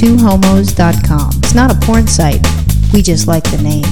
twohomos.com. It's not a porn site. We just like the name.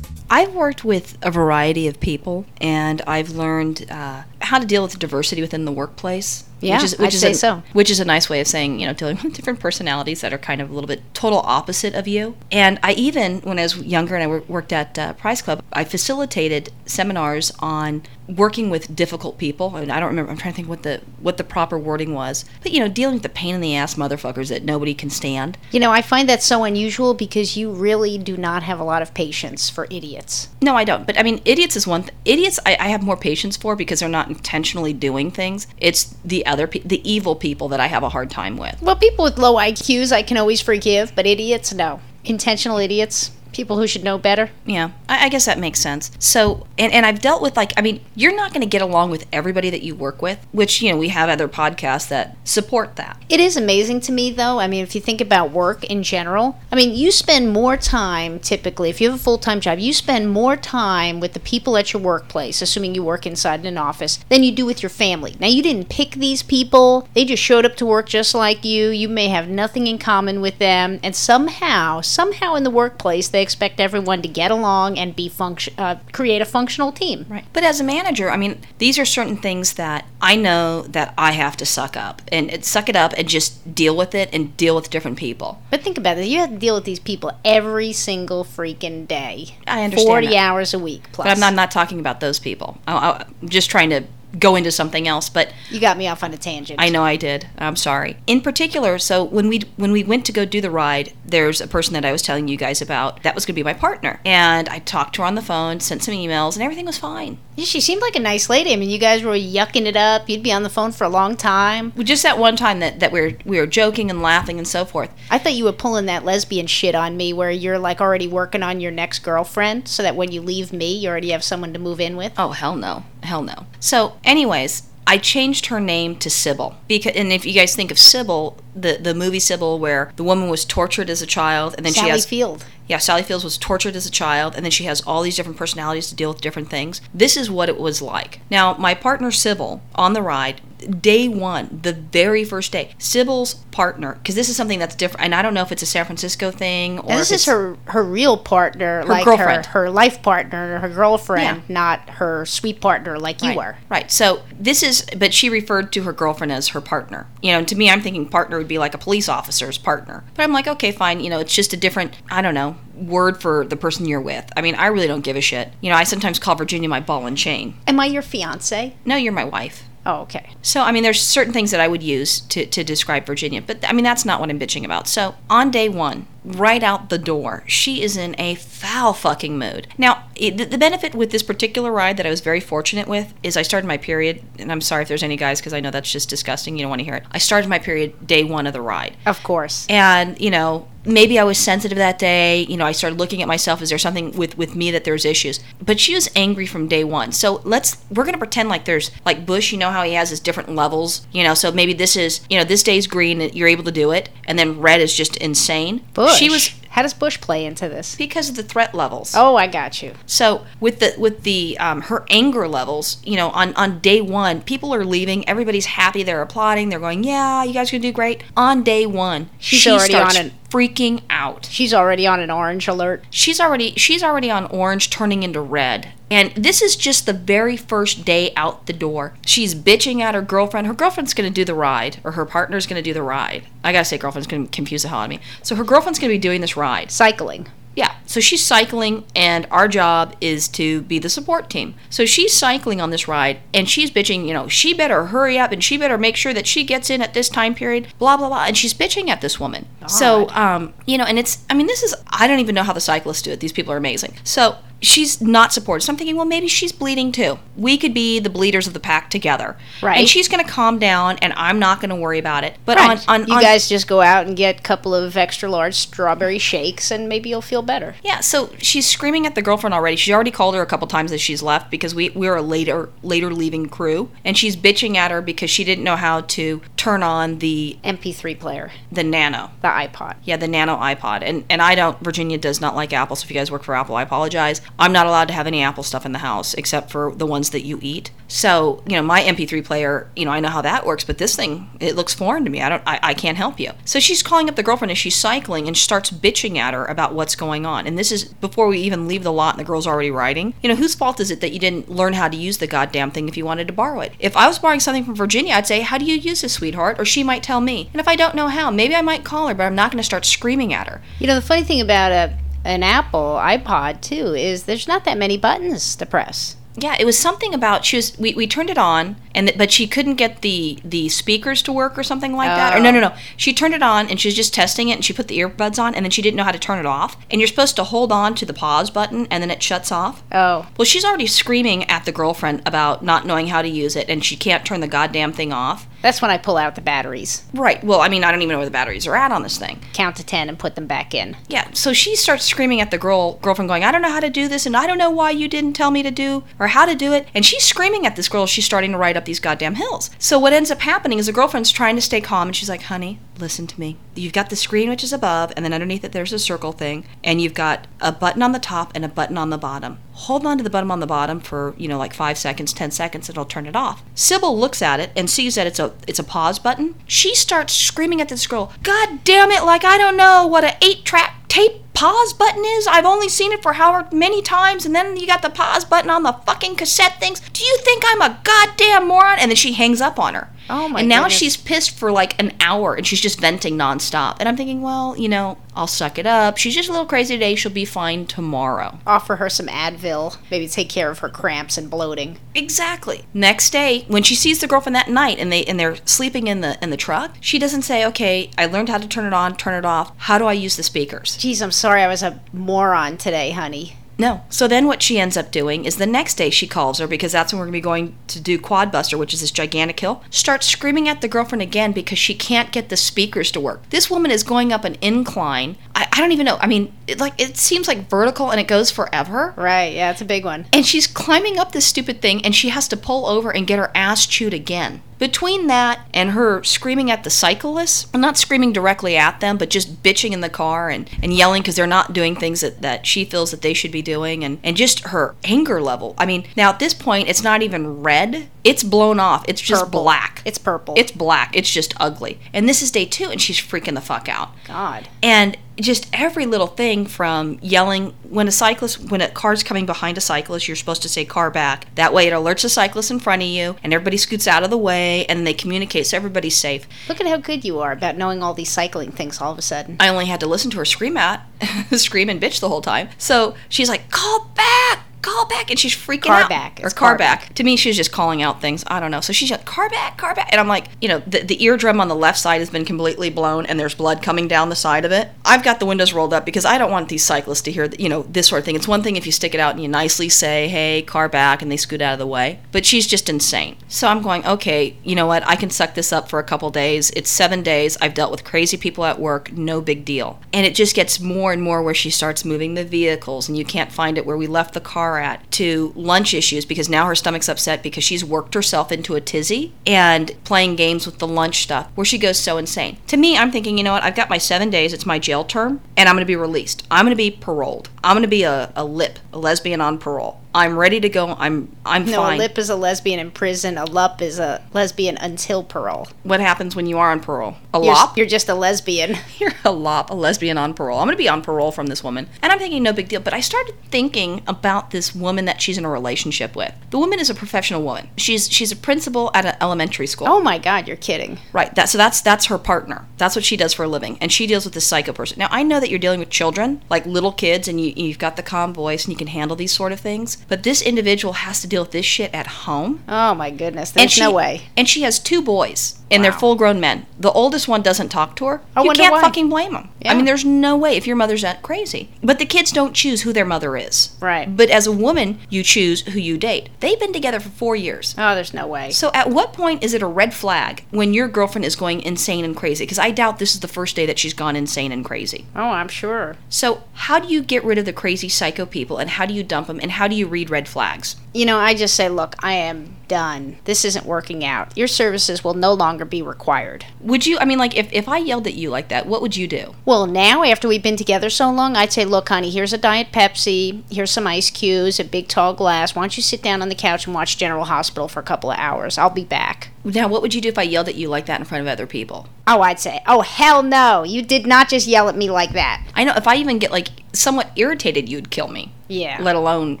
I've worked with a variety of people, and I've learned uh, how to deal with diversity within the workplace. Yeah, which is, I'd is say a, so. Which is a nice way of saying, you know, dealing with different personalities that are kind of a little bit total opposite of you. And I even, when I was younger and I worked at uh, Price Club, I facilitated seminars on working with difficult people. And I don't remember. I'm trying to think what the what the proper wording was. But you know, dealing with the pain in the ass motherfuckers that nobody can stand. You know, I find that so unusual because you really do not have a lot of patience for idiots. No, I don't. But I mean, idiots is one. Th- idiots, I, I have more patience for because they're not intentionally doing things. It's the other, pe- the evil people that I have a hard time with. Well, people with low IQs I can always forgive, but idiots, no. Intentional idiots, people who should know better. Yeah, I, I guess that makes sense. So, and, and I've dealt with like, I mean, you're not going to get along with everybody that you work with, which you know we have other podcasts that support that. It is amazing to me, though. I mean, if you think about work in general, I mean, you spend more time typically, if you have a full time job, you spend more time with the people at your workplace, assuming you work inside an office, than you do with your family. Now, you didn't pick these people, they just showed up to work just like you. You may have nothing in common with them, and somehow, somehow in the workplace, they expect everyone to get along and be function, uh, create a functional team. Right. But as a manager, I mean, these are certain things that I know that I have to suck up and it, suck it up and just deal with it and deal with different people. But think about it. You have to deal with these people every single freaking day. I understand 40 that. hours a week plus. But I'm not, I'm not talking about those people. I, I'm just trying to go into something else. But You got me off on a tangent. I know I did. I'm sorry. In particular, so when we when we went to go do the ride, there's a person that I was telling you guys about that was going to be my partner, and I talked to her on the phone, sent some emails, and everything was fine. Yeah, She seemed like a nice lady. I mean, you guys were yucking it up. You'd be on the phone for a long time. Just that one time that, that we were we were joking and laughing and so forth. I thought you were pulling that lesbian shit on me where you're like already working on your next girlfriend so that when you leave me, you already have someone to move in with. Oh hell no, hell no. So, anyways, I changed her name to Sybil because, and if you guys think of Sybil, the the movie Sybil, where the woman was tortured as a child, and then Sally she has Field. yeah, Sally Fields was tortured as a child, and then she has all these different personalities to deal with different things. This is what it was like. Now, my partner Sybil on the ride, day one, the very first day, Sybil's partner, because this is something that's different, and I don't know if it's a San Francisco thing or And this is her her real partner, like girlfriend. her her life partner, her girlfriend, Yeah. not her sweet partner like you were. Right. So this is, but she referred to her girlfriend as her partner. You know, to me, I'm thinking partner would be like a police officer's partner. But I'm like, okay, fine. You know, it's just a different, I don't know, word for the person you're with. I mean, I really don't give a shit. You know, I sometimes call Virginia my ball and chain. Am I your fiance? No, you're my wife. Oh, okay. So, I mean, there's certain things that I would use to, to describe Virginia, but I mean, that's not what I'm bitching about. So, on day one, right out the door, she is in a foul fucking mood. Now, it, the, benefit with this particular ride that I was very fortunate with is I started my period, and I'm sorry if there's any guys because I know that's just disgusting. You don't want to hear it. I started my period day one of the ride. Of course. And, you know, maybe I was sensitive that day. You know, I started looking at myself. Is there something with, with me that there's issues? But she was angry from day one. So let's, we're going to pretend like there's, like Bush, you know how he has his different levels? You know, so maybe this is, you know, this day's green, you're able to do it. And then red is just insane. Bush. She was, How does Bush play into this? because of the threat levels. Oh, I got you. So with the with the um, her anger levels, you know, on on day one, people are leaving. Everybody's happy. They're applauding. They're going, "Yeah, you guys are gonna do great." On day one, She's she already starts on an- freaking out. She's already on an orange alert. She's already she's already on orange, turning into red. And this is just the very first day out the door. She's bitching at her girlfriend. Her girlfriend's going to do the ride, or her partner's going to do the ride. I gotta say, girlfriend's going to confuse the hell out of me. So her girlfriend's going to be doing this ride. Cycling. Yeah. So she's cycling, and our job is to be the support team. So she's cycling on this ride, and she's bitching, you know, she better hurry up and she better make sure that she gets in at this time period, blah, blah, blah. And she's bitching at this woman. So, um, you know, and it's, I mean, this is, I don't even know how the cyclists do it. These people are amazing. So she's not supported. So I'm thinking, well, maybe she's bleeding too. We could be the bleeders of the pack together. Right. And she's going to calm down, and I'm not going to worry about it. But Right. on, on, you on guys just go out and get a couple of extra large strawberry shakes, and maybe you'll feel better. Yeah, so she's screaming at the girlfriend already. She's already called her a couple times as she's left because we we're a later later leaving crew, and she's bitching at her because she didn't know how to turn on the MP3 player, the Nano. the iPod. Yeah, the Nano iPod. And and I don't Virginia does not like Apple, so if you guys work for Apple, I apologize. I'm not allowed to have any Apple stuff in the house except for the ones that you eat. So, you know, my MP3 player, you know, I know how that works, but this thing, it looks foreign to me. I don't I, I can't help you. So she's calling up the girlfriend as she's cycling and starts bitching at her about what's going on. And this is before we even leave the lot and the girl's already riding. You know, whose fault is it that you didn't learn how to use the goddamn thing if you wanted to borrow it? If I was borrowing something from Virginia, I'd say, How do you use this, sweetheart? Or she might tell me. And if I don't know how, maybe I might call her, but I'm not going to start screaming at her. You know, the funny thing about a an Apple iPod too is there's not that many buttons to press. Yeah, it was something about she was. We, we turned it on, and but she couldn't get the the speakers to work or something like that. Or no, no, no. Oh. She turned it on and she was just testing it, and she put the earbuds on, and then she didn't know how to turn it off. And you're supposed to hold on to the pause button, and then it shuts off. Oh, Well, she's already screaming at the girlfriend about not knowing how to use it, and she can't turn the goddamn thing off. That's when I pull out the batteries, Right. Well, I mean, I don't even know where the batteries are at on this thing. count to 10 and put them back in. Yeah, so she starts screaming at the girl girlfriend, going, "I don't know how to do this, and I don't know why you didn't tell me to do or how to do it." And she's screaming at this girl. She's starting to ride up these goddamn hills. So what ends up happening is the girlfriend's trying to stay calm, and she's like, "Honey, listen to me. You've got the screen which is above, and then underneath it there's a circle thing, and you've got a button on the top and a button on the bottom. Hold on to the button on the bottom for you know like five seconds, ten seconds, and it'll turn it off." Sybil looks at it and sees that it's a it's a pause button. She starts screaming at this girl, "God damn it! Like I don't know what a eight track tape pause button is. I've only seen it for however many times, and then you got the pause button on the fucking cassette things. Do you think I'm a goddamn moron? And then she hangs up on her. Oh my And now goodness. she's pissed for like an hour, and she's just venting nonstop. And I'm thinking, well, you know, I'll suck it up. She's just a little crazy today. She'll be fine tomorrow. Offer her some Advil, maybe take care of her cramps and bloating. Exactly. Next day, when she sees the girlfriend that night and they and they're sleeping in the in the truck, she doesn't say, "Okay, I learned how to turn it on, turn it off. How do I use the speakers?" Geez, I'm sorry I was a moron today, honey. No. So then what she ends up doing is the next day she calls her because that's when we're going to be going to do Quadbuster, which is this gigantic hill. Starts screaming at the girlfriend again because she can't get the speakers to work. This woman is going up an incline. I, I don't even know. I mean, it, like it seems like vertical and it goes forever. Right, yeah, it's a big one. And she's climbing up this stupid thing and she has to pull over and get her ass chewed again. Between that and her screaming at the cyclists, not screaming directly at them, but just bitching in the car and, and yelling because they're not doing things that, that she feels that they should be doing, and, and just her anger level. I mean, now at this point, it's not even red, it's blown off. It's just Purple. black. It's purple. It's black. It's just ugly. And this is day two, and she's freaking the fuck out God. and just every little thing from yelling when a cyclist when a car's coming behind a cyclist you're supposed to say car back that way it alerts the cyclist in front of you and everybody scoots out of the way and they communicate so everybody's safe Look at how good you are about knowing all these cycling things all of a sudden. i only had to listen to her scream at scream and bitch the whole time so she's like call back call back and she's freaking Car out. back. or car, car back. to me she was just calling out things. I don't know. So she's like car back car back. And i'm like you know the, the eardrum on the left side has been completely blown and there's blood coming down the side of it. I've got the windows rolled up because i don't want these cyclists to hear you know this sort of thing. It's one thing if you stick it out and you nicely say hey car back and they scoot out of the way. But she's just insane. So i'm going okay you know what? I can suck this up for a couple days. It's seven days. I've dealt with crazy people at work. No big deal. And it just gets more and more where she starts moving the vehicles and you can't find it where we left the car at to lunch issues because now her stomach's upset because she's worked herself into a tizzy and playing games with the lunch stuff where she goes so insane. To me, I'm thinking, you know what? I've got my seven days, it's my jail term, and I'm going to be released. I'm going to be paroled. I'm going to be a, a lip, a lesbian on parole. I'm ready to go. I'm I'm No, fine. a lip is a lesbian in prison. A lup is a lesbian until parole. what happens when you are on parole? A You're, lop? you're just a lesbian. You're a lop, a lesbian on parole. I'm going to be on parole from this woman. And I'm thinking, no big deal. But I started thinking about this woman that she's in a relationship with. The woman is a professional woman. She's she's a principal at an elementary school. Oh my God, you're kidding. Right. That, so that's that's her partner. That's what she does for a living, and she deals with this psycho person. Now I know that you're dealing with children, like little kids, and you you've got the calm voice, and you can can handle these sort of things. But this individual has to deal with this shit at home. Oh my goodness, there's she, no way. And she has two boys, and they're full grown men. The oldest one doesn't talk to her. I you can't why. fucking blame them. I mean, there's no way if your mother's that crazy. But the kids don't choose who their mother is. Right. But as a woman, you choose who you date. They've been together for four years. Oh, there's no way. So at what point is it a red flag when your girlfriend is going insane and crazy? Because I doubt this is the first day that she's gone insane and crazy. Oh, I'm sure. So how do you get rid of the crazy psycho people and how do you dump them and how do you read red flags? You know, I just say, look, I am done. This isn't working out. Your services will no longer be required. Would you I mean like if, if I yelled at you like that, what would you do? Well, now after we've been together so long, I'd say, look, honey, here's a diet Pepsi, here's some ice cubes, a big tall glass. Why don't you sit down on the couch and watch General Hospital for a couple of hours? I'll be back. Now what would you do if I yelled at you like that in front of other people? Oh, I'd say, oh, hell no. You did not just yell at me like that. I know if I even get like somewhat irritated you'd kill me. Yeah. let alone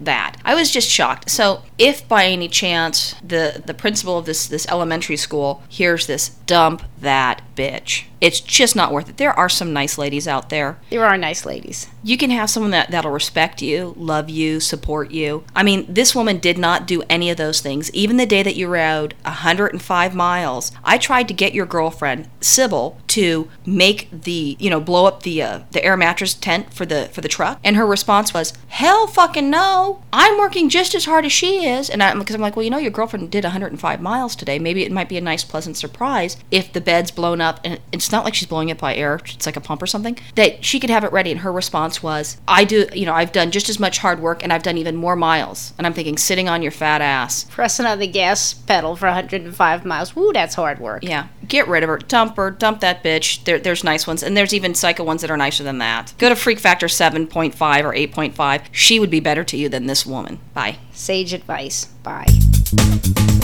that. I was just shocked. So, if by any chance the the principal of this this elementary school hears this, dump that bitch. It's just not worth it. There are some nice ladies out there. There are nice ladies. You can have someone that that'll respect you, love you, support you. I mean, this woman did not do any of those things. Even the day that you rode 105 miles, I tried to get your girlfriend Sybil to make the you know blow up the uh, the air mattress tent for the for the truck, and her response was, "Hell, fucking no! I'm working just as hard as she is." And I'm because I'm like, well, you know, your girlfriend did 105 miles today. Maybe it might be a nice, pleasant surprise if the bed's blown up, and it's not like she's blowing it by air. It's like a pump or something. That she could have it ready. And her response was, "I do. You know, I've done just as much hard work, and I've done even more miles." And I'm thinking, sitting on your fat ass. Pressing on the gas pedal for 105 miles. Woo, that's hard work. Yeah, get rid of her. Dump her. Dump bitch. There, there's nice ones, and there's even psycho ones that are nicer than that. Go to Freak Factor 7.5 or 8.5. She would be better to you than this woman. Bye. Sage advice. Bye.